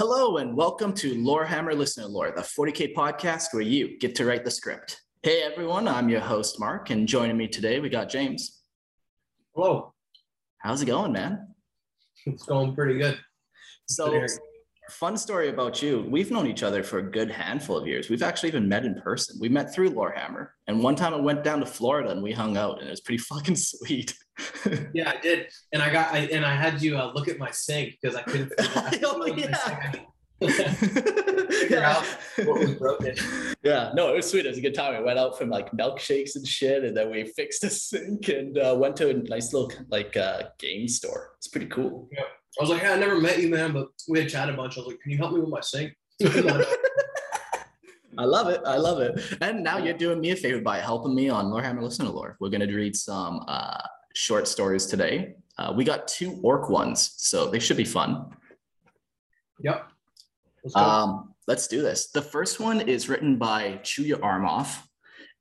Hello and welcome to Lorehammer Listener Lore, the 40K podcast where you get to write the script. Hey everyone, I'm your host Mark, and joining me today we got James. Hello. How's it going, man? It's going pretty good. So, fun story about you. We've known each other for a good handful of years. We've actually even met in person. We met through Lorehammer, and one time I went down to Florida and we hung out, and it was pretty fucking sweet. yeah, I did, and I got I, and I had you uh, look at my sink because I couldn't. Oh, yeah. figure out what was broken. Yeah, no, it was sweet. It was a good time. We went out from like milkshakes and shit, and then we fixed a sink and uh, went to a nice little like uh, game store. It's pretty cool. Yeah. I was like, hey, I never met you, man, but we had chatted a bunch. I was like, can you help me with my sink? I love it. I love it. And now you're doing me a favor by helping me on Lorehammer Listener Lore. We're going to read some uh, short stories today. Uh, we got two orc ones, so they should be fun. Yep. Let's, um, let's do this. The first one is written by Chew Your Arm Off.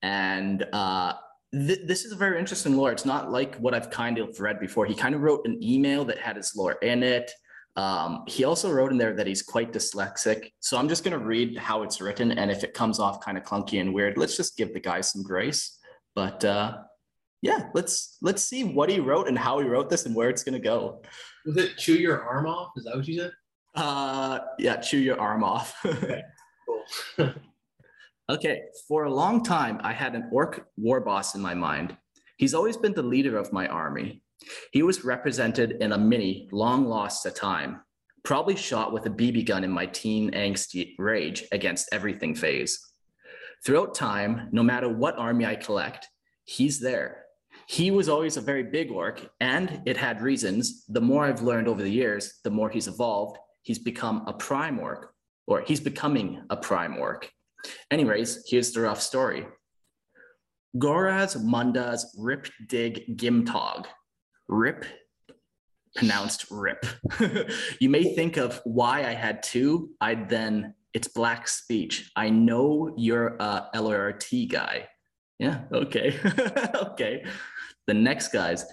And uh, th- this is a very interesting lore. It's not like what I've kind of read before. He kind of wrote an email that had his lore in it. Um, he also wrote in there that he's quite dyslexic. So I'm just going to read how it's written. And if it comes off kind of clunky and weird, let's just give the guy some grace. But uh, yeah, let's let's see what he wrote and how he wrote this and where it's going to go. Was it chew your arm off? Is that what you said? Uh, yeah, chew your arm off. okay, cool. Okay, for a long time, I had an orc war boss in my mind. He's always been the leader of my army. He was represented in a mini, long lost to time, probably shot with a BB gun in my teen angst rage against everything phase. Throughout time, no matter what army I collect, he's there. He was always a very big orc, and it had reasons. The more I've learned over the years, the more he's evolved. He's become a prime orc, or he's becoming a prime orc. Anyways, here's the rough story. Goraz Mundas Rip Dig Gimtog. Rip, pronounced rip. you may think of why I had two. I'd then, it's black speech. I know you're a LRT guy. Yeah, okay. okay. The next guy's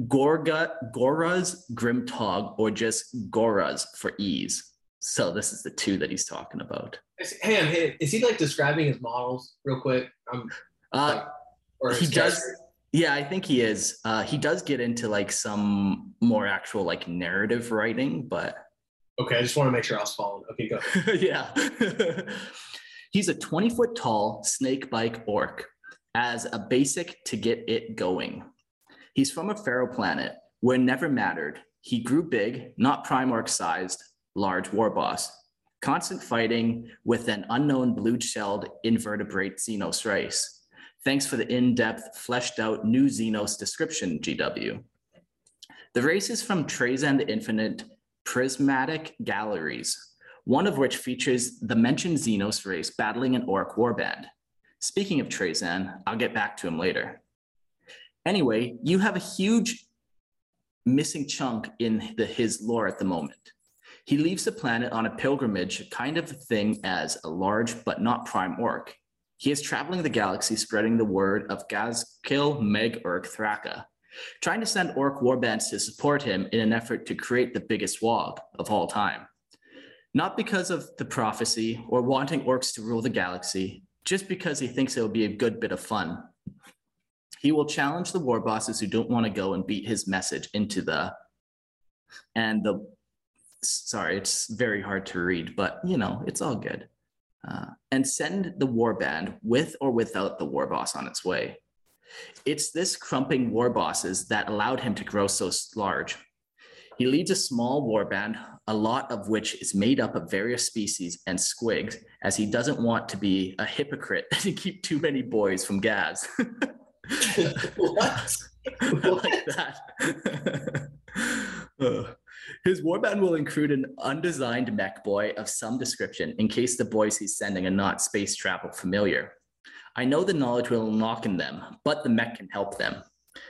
Gorga, Goraz Grimtog, or just Goraz for ease. So this is the two that he's talking about. Hey, hey, is he like describing his models real quick? Um, uh, or he does. Yeah, I think he is. Uh, he does get into like some more actual like narrative writing, but okay, I just want to make sure I was following. Okay, go. yeah. He's a 20 foot tall Snakebite orc as a basic to get it going. He's from a pharaoh planet where never mattered. He grew big, not prime orc sized, large war boss. Constant fighting with an unknown blue-shelled invertebrate Xenos race. Thanks for the in-depth, fleshed-out new Xenos description, GW. The race is from Trazyn the Infinite Prismatic Galleries, one of which features the mentioned Xenos race battling an orc warband. Speaking of Trazyn, I'll get back to him later. Anyway, you have a huge missing chunk in the, his lore at the moment. He leaves the planet on a pilgrimage, kind of thing as a large but not prime orc. He is traveling the galaxy, spreading the word of Ghazghkull Mag Uruk Thraka, trying to send orc warbands to support him in an effort to create the biggest Waaagh of all time. Not because of the prophecy or wanting orcs to rule the galaxy, just because he thinks it'll be a good bit of fun. He will challenge the war bosses who don't want to go and beat his message into the and the sorry, it's very hard to read, but you know, it's all good. Uh, and send the war band with or without the war boss on its way. It's this crumping war bosses that allowed him to grow so large. He leads a small war band, a lot of which is made up of various species and squigs, as he doesn't want to be a hypocrite and keep too many boys from Gaz. what? like that. His warband will include an undesigned mech boy of some description in case the boys he's sending are not space travel familiar. I know the knowledge will unlock in them, but the mech can help them.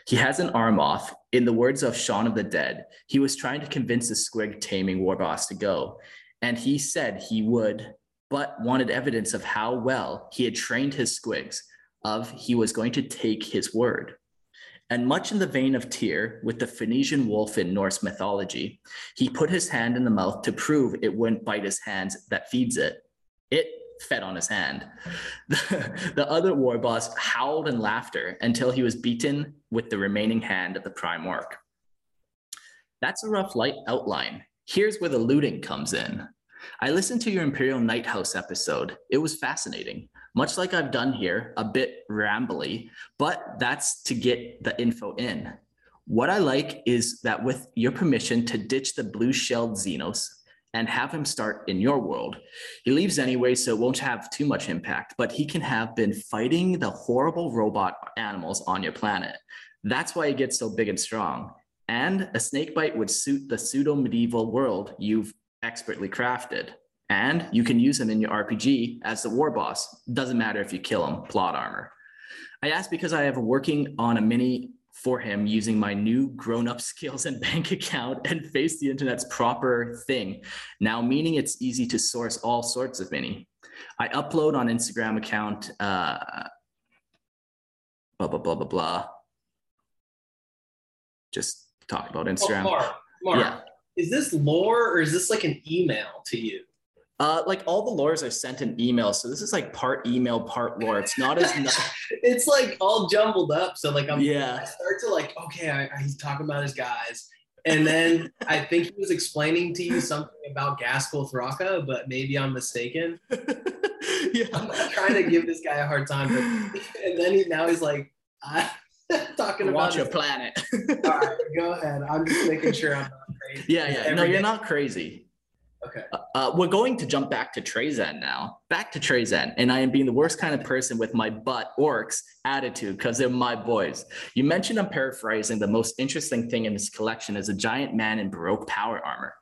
He has an arm off. In the words of Shaun of the Dead, he was trying to convince the squig taming war boss to go, and he said he would, but wanted evidence of how well he had trained his squigs, of he was going to take his word. And much in the vein of Tyr, with the Phoenician wolf in Norse mythology, he put his hand in the mouth to prove it wouldn't bite his hand that feeds it. It fed on his hand. The, the other war boss howled in laughter until he was beaten with the remaining hand of the prime orc. That's a rough light outline. Here's where the looting comes in. I listened to your Imperial Knight House episode. It was fascinating. Much like I've done here, a bit rambly, but that's to get the info in. What I like is that with your permission to ditch the blue shelled Xenos and have him start in your world. He leaves anyway, so it won't have too much impact, but he can have been fighting the horrible robot animals on your planet. That's why he gets so big and strong. And a snake bite would suit the pseudo medieval world you've expertly crafted. And you can use him in your RPG as the war boss. Doesn't matter if you kill him, plot armor. I asked because I have working on a mini for him using my new grown up skills and bank account and face the internet's proper thing. Now, meaning it's easy to source all sorts of mini. I upload on Instagram account, uh, blah, blah, blah, blah, blah. Just talk about Instagram. Oh, Mark, Mark, Yeah. is this lore or is this like an email to you? Uh, like all the lores are sent in email. So this is like part email, part lore. It's not as, it's like all jumbled up. So like I'm yeah. I start to like, okay, I, I- he's talking about his guys. And then I think he was explaining to you something about Ghazghkull Thraka, but maybe I'm mistaken. yeah. I'm not trying to give this guy a hard time, but and then he now he's like I, talking about Watch your planet. All right, go ahead. I'm just making sure I'm not crazy. yeah, yeah. No, Every you're not crazy. Okay. Uh, we're going to jump back to Trazyn now. Back to Trazyn. And I am being the worst kind of person with my butt orcs attitude because they're my boys. You mentioned I'm paraphrasing the most interesting thing in this collection is a giant man in Baroque power armor.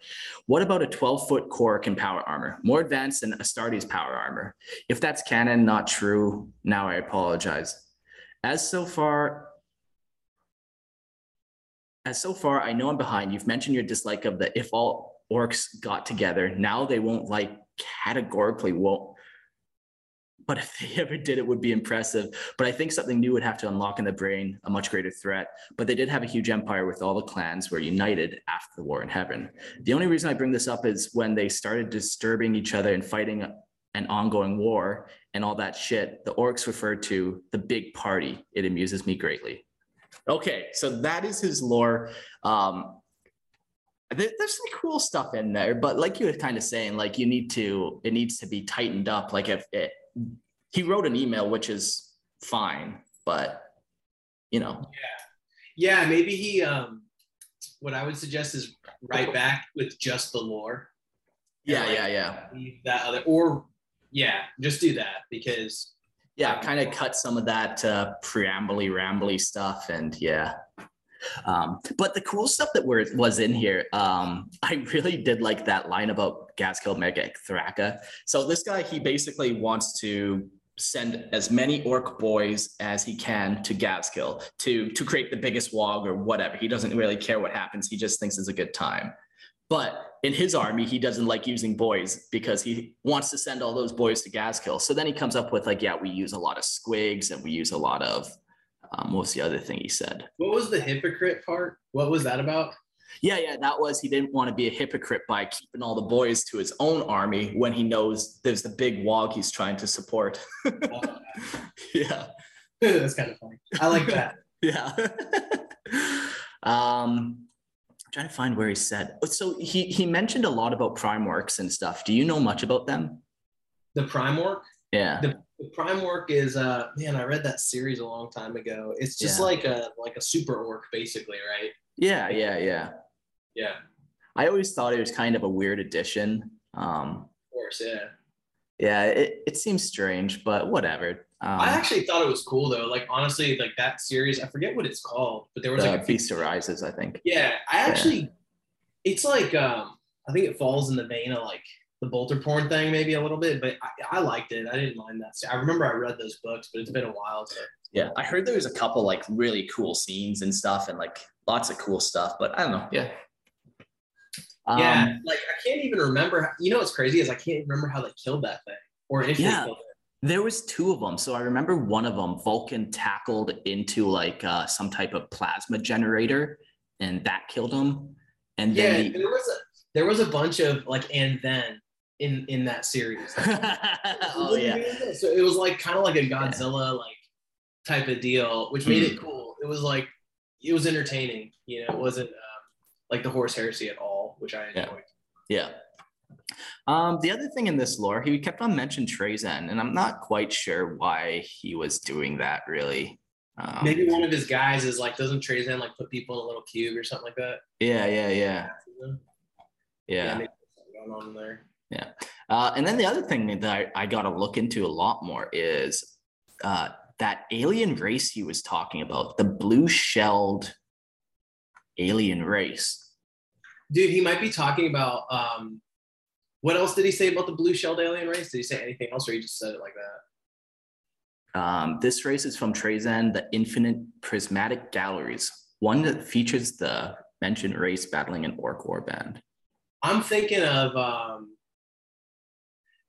What about a 12 foot Krork in power armor? More advanced than Astartes power armor. If that's canon, not true, now I apologize. As so far, as so far, I know I'm behind. You've mentioned your dislike of the if all orcs got together. Now they won't like categorically won't. But if they ever did, it would be impressive. But I think something new would have to unlock in the brain, a much greater threat. But they did have a huge empire with all the clans were united after the war in heaven. The only reason I bring this up is when they started disturbing each other and fighting an ongoing war and all that shit, the orcs referred to the big party. It amuses me greatly. Okay, so that is his lore. Um, there's some cool stuff in there, but like you were kind of saying, like you need to, it needs to be tightened up. Like if it, he wrote an email, which is fine, but you know, Yeah, Yeah. maybe he. Um, what I would suggest is write back with just the lore. yeah, like- yeah, yeah, that other, or yeah, just do that because yeah. Kind of cut some of that uh, preambly, rambly stuff, and yeah. Um, but the cool stuff that were was in here, um, I really did like that line about Ghazghkull Mega Thraka. So this guy, he basically wants to send as many orc boys as he can to Ghazghkull to to create the biggest Waaagh or whatever. He doesn't really care what happens. He just thinks it's a good time. But in his army, he doesn't like using boys because he wants to send all those boys to Ghazghkull. So then he comes up with like, yeah, we use a lot of squigs and we use a lot of um, what was the other thing he said? What was the hypocrite part? What was that about? Yeah, yeah, that was he didn't want to be a hypocrite by keeping all the boys to his own army when he knows there's the big Waaagh he's trying to support. Oh, yeah. That's kind of funny. I like that. Yeah. um I'm trying to find where he said. So he he mentioned a lot about prime works and stuff. Do you know much about them? The prime work. Yeah. The, the prime work is uh man, I read that series a long time ago. It's just Yeah. like a like a super orc, basically, right? Yeah, yeah, yeah. Yeah, I always thought it was kind of a weird addition. Um, of course, yeah. yeah, it, it seems strange, but whatever. Um, I actually thought it was cool though. Like honestly, like that series, I forget what it's called, but there was the like a Beast Arises, I think. Yeah, I actually, it's like um, I think it falls in the vein of like the bolter porn thing, maybe a little bit, but I, I liked it. I didn't mind that. I remember I read those books, but it's been a while. So Yeah, I heard there was a couple like really cool scenes and stuff, and like lots of cool stuff. But I don't know. Yeah. yeah, Um, like I can't even remember. You know what's crazy is I can't remember how they killed that thing, or if Yeah. they killed it. There was two of them. So I remember one of them, Vulcan tackled into like uh, some type of plasma generator, and that killed him. And Yeah, then there was a there was a bunch of like and then in in that series. oh yeah, So it was like kind of like a Godzilla like type of deal, which made it cool. It was like it was entertaining. You know, it wasn't um, like the Horus Heresy at all, which I enjoyed. yeah. Um, the other thing in this lore, he kept on mentioning Trazyn, and I'm not quite sure why he was doing that. Really, um, Maybe one of his guys is like doesn't Trazyn like put people in a little cube or something like that. Yeah, yeah, yeah, yeah. maybe there's something going on there. Uh, and then the other thing that I, I got to look into a lot more is uh, that alien race he was talking about, the blue shelled alien race. Dude, he might be talking about um what else did he say about the blue shelled alien race? Did he say anything else or he just said it like that? Um, this race is from Trazyn, the Infinite Prismatic Galleries, one that features the mentioned race battling an orc warband. I'm thinking of um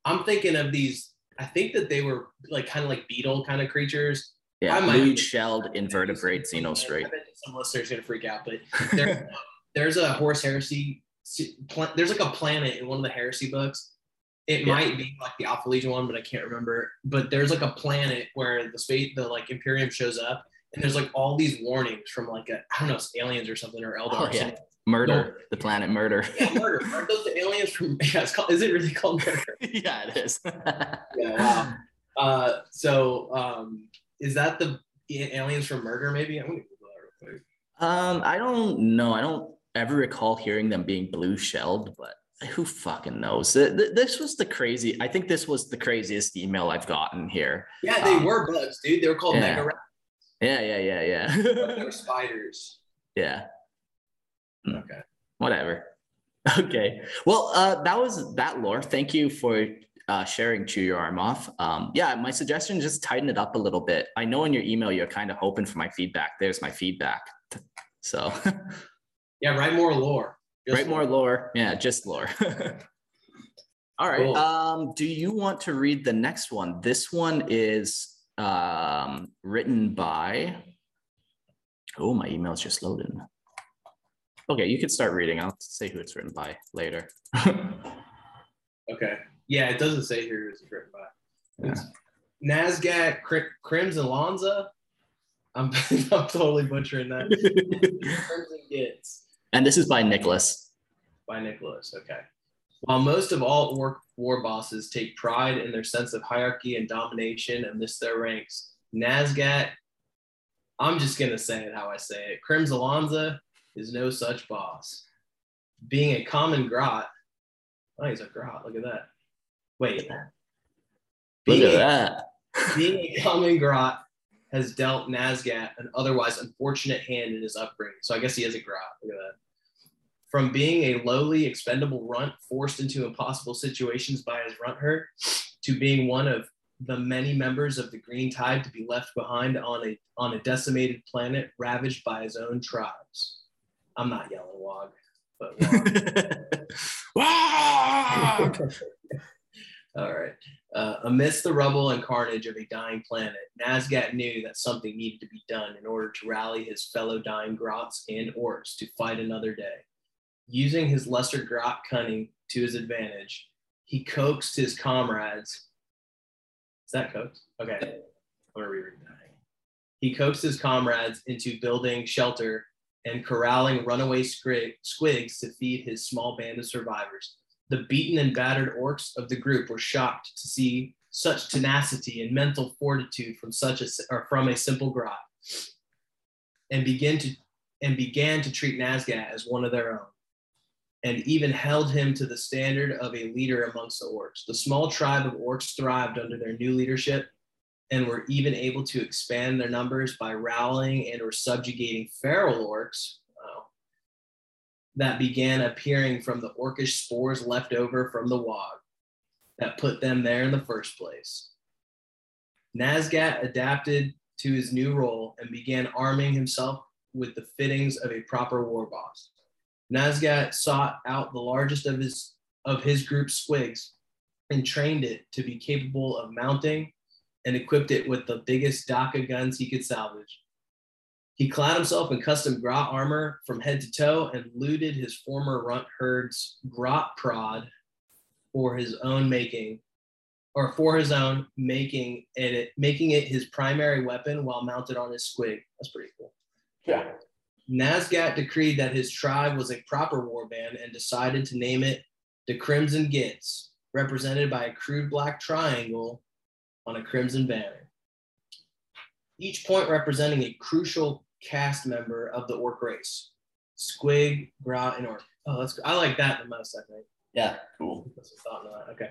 I'm thinking of these I think that they were like kind of like beetle kind of creatures. Yeah, I might- blue shelled invertebrate xenos race. I bet some listeners are gonna freak out, but there, there's a Horus Heresy. There's like a planet in one of the heresy books. It Yeah. might be like the Alpha Legion one, but I can't remember. But there's like a planet where the space, the like Imperium shows up, and there's like all these warnings from like a, I don't know, it's aliens or something or Eldar. Oh, yeah. something. Murder, the planet murder. Yeah, murder. Aren't those the aliens from? Yeah, it's called. Is it really called murder? yeah, it is. Yeah. Wow. Uh, so um, is that the aliens from murder? Maybe I'm gonna Google that real quick. Um, I don't know. I don't ever recall hearing them being blue shelled, but who fucking knows? Th- th- This was the crazy. I think this was the craziest email I've gotten here. Yeah, they Um, were bugs, dude. They were called yeah. mega. Yeah, yeah, yeah, They yeah. were spiders. yeah, Hmm. Okay. whatever. Okay. Well, uh, that was that lore. Thank you for uh, sharing Chew Your Arm Off. Um, yeah, my suggestion just tighten it up a little bit. I know in your email you're kind of hoping for my feedback. There's my feedback. So. Yeah, write more lore. Just Write more lore. Yeah, just lore. All right. Cool. Um, do you want to read the next one? This one is um, written by. Oh, my email's just loading. Okay, you can start reading. I'll say who it's written by later. Okay. Yeah, it doesn't say who it's written by. Yeah. Cri- Krimson Lansa. I'm, I'm totally butchering that. Krimson Gitz and this is by Nicholas. by Nicholas. Okay. While most of all war, war bosses take pride in their sense of hierarchy and domination amidst their ranks, Nazgat, I'm just going to say it how I say it. Krimson Lansa is no such boss. Being a common grot, oh, he's a grot. Look at that. Wait. Look at a- that. being a common grot has dealt Nazgat an otherwise unfortunate hand in his upbringing. So I guess he is a grot. Look at that. From being a lowly, expendable runt forced into impossible situations by his runt herd, to being one of the many members of the Green Tide to be left behind on a on a decimated planet ravaged by his own tribes. I'm not yelling Waaagh, but Waaagh. All right. Uh, amidst the rubble and carnage of a dying planet, Nazgat knew that something needed to be done in order to rally his fellow dying grots and orcs to fight another day. Using his lesser grot cunning to his advantage, he coaxed his comrades. Is that coaxed? Okay. I'm to reread that. He coaxed his comrades into building shelter and corralling runaway squigs to feed his small band of survivors. The beaten and battered orcs of the group were shocked to see such tenacity and mental fortitude from such a or from a simple grot, and begin to and began to treat Nazgat as one of their own, and even held him to the standard of a leader amongst the orcs. The small tribe of orcs thrived under their new leadership, and were even able to expand their numbers by rallying and or subjugating feral orcs that began appearing from the orcish spores left over from the Waaagh that put them there in the first place. Nazgat adapted to his new role and began arming himself with the fittings of a proper war boss. Nazgat sought out the largest of his of his group squigs and trained it to be capable of mounting and equipped it with the biggest Dakka guns he could salvage. He clad himself in custom grot armor from head to toe and looted his former runt herd's grot prod for his own making, or for his own making it making it his primary weapon while mounted on his squig. That's pretty cool. Yeah. Nazgat decreed that his tribe was a proper warband and decided to name it the Krimson Gitz, represented by a crude black triangle on a crimson banner. Each point representing a crucial cast member of the orc race. Squig, Grot, and Orc. Oh, that's I like that the most, I think. Yeah, cool. That's a thought on that. Okay.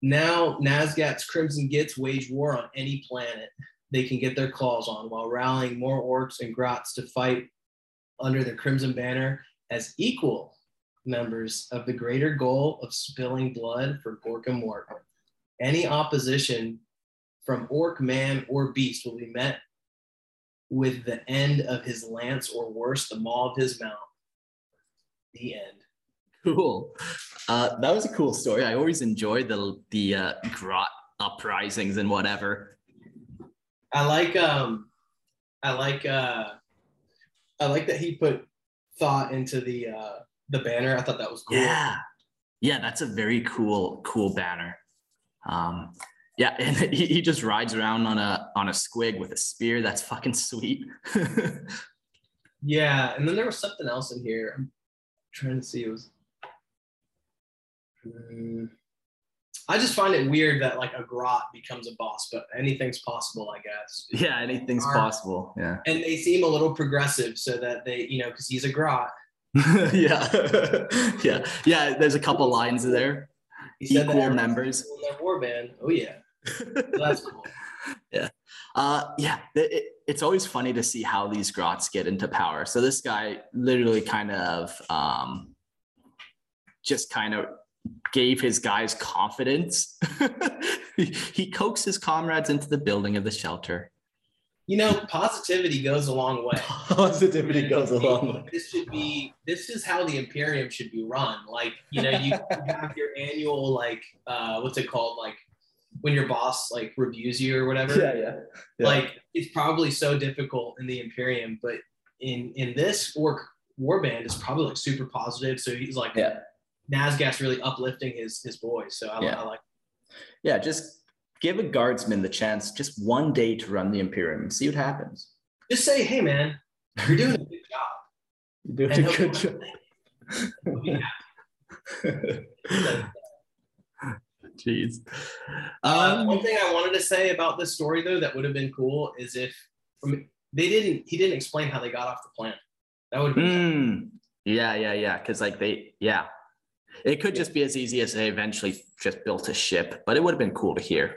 Now Nazgat's Krimson Gitz wage war on any planet they can get their claws on while rallying more orcs and grots to fight under the Crimson Banner as equal members of the greater goal of spilling blood for Gork and Mork. Any opposition from orc, man, or beast will be met with the end of his lance, or worse, the maw of his mount. The end. Cool. Uh, that was a cool story. I always enjoy the the uh, grot uprisings and whatever. I like um, I like uh, I like that he put thought into the uh, the banner. I thought that was cool. Yeah, yeah, that's a very cool cool banner. Um, yeah, and he, he just rides around on a on a squig with a spear. That's fucking sweet. yeah, and then there was something else in here. I'm trying to see. It was. Um, I just find it weird that like a grot becomes a boss, but anything's possible, I guess. Yeah, anything's possible. Yeah. And they seem a little progressive, so that they, you know, because he's a grot. yeah, yeah, yeah. There's a couple lines there. He Equal members. In their warband. Oh yeah. That's cool. Yeah. Uh, yeah. It, it's always funny to see how these grots get into power. So this guy literally kind of um, just kind of gave his guys confidence. he, he coaxed his comrades into the building of the shelter. You know, positivity goes a long way. Positivity goes a long way. This should be. This is how the Imperium should be run. Like, you know, you have your annual like, uh, what's it called? Like when your boss like reviews you or whatever. Yeah, yeah, yeah. Like it's probably so difficult in the Imperium, but in in this work warband is probably like super positive. So he's like, yeah, Nazgat's really uplifting his his boys. So I, yeah. I like. Yeah, just give a guardsman the chance just one day to run the Imperium and see what happens. Just say, hey man, you're doing a good job. You're doing and a good job. Jeez. Uh, um, one thing I wanted to say about this story, though, that would have been cool is if they didn't, he didn't explain how they got off the planet. That would. Mm, yeah, yeah, yeah. Because like they, yeah, it could just be as easy as they eventually just built a ship, but it would have been cool to hear.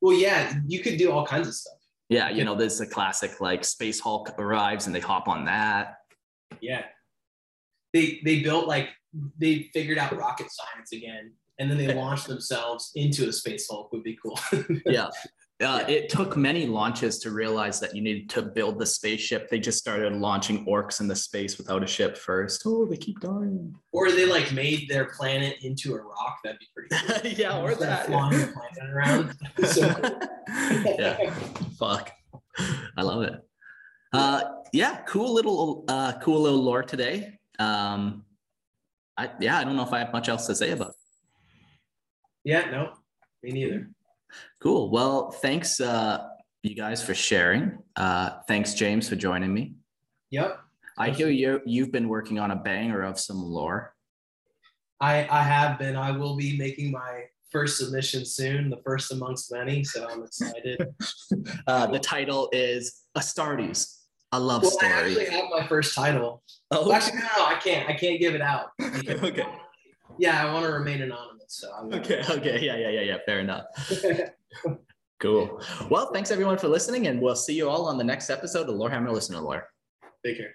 Well, yeah, you could do all kinds of stuff. Yeah, you know, there's a classic like Space Hulk arrives and they hop on that. Yeah, they they built like they figured out rocket science again and then they launch themselves into a space hulk would be cool yeah uh, it took many launches to realize that you needed to build the spaceship. They just started launching orcs into space without a ship first. Oh, they keep dying. Or they like made their planet into a rock. That'd be pretty cool. yeah, or that. Flying the planet around. so, yeah. Fuck. I love it. Uh, yeah, cool little, uh, cool little lore today. Um, I, yeah, I don't know if I have much else to say about it. Yeah, no, me neither. Cool. Well, thanks, uh, you guys, for sharing. Uh, thanks, James, for joining me. Yep. I hear you you've been working on a banger of some lore. I I have been. I will be making my first submission soon, the first amongst many. So I'm excited. uh, the title is Astartes, a love well, story. I actually have my first title. Oh, well, actually, no, no, I can't. I can't give it out. okay. Yeah, I want to remain anonymous. So I'm okay, okay, yeah, yeah, yeah, yeah. Fair enough. cool. Well, thanks everyone for listening, and we'll see you all on the next episode of Lorehammer Listener Lore. Take care.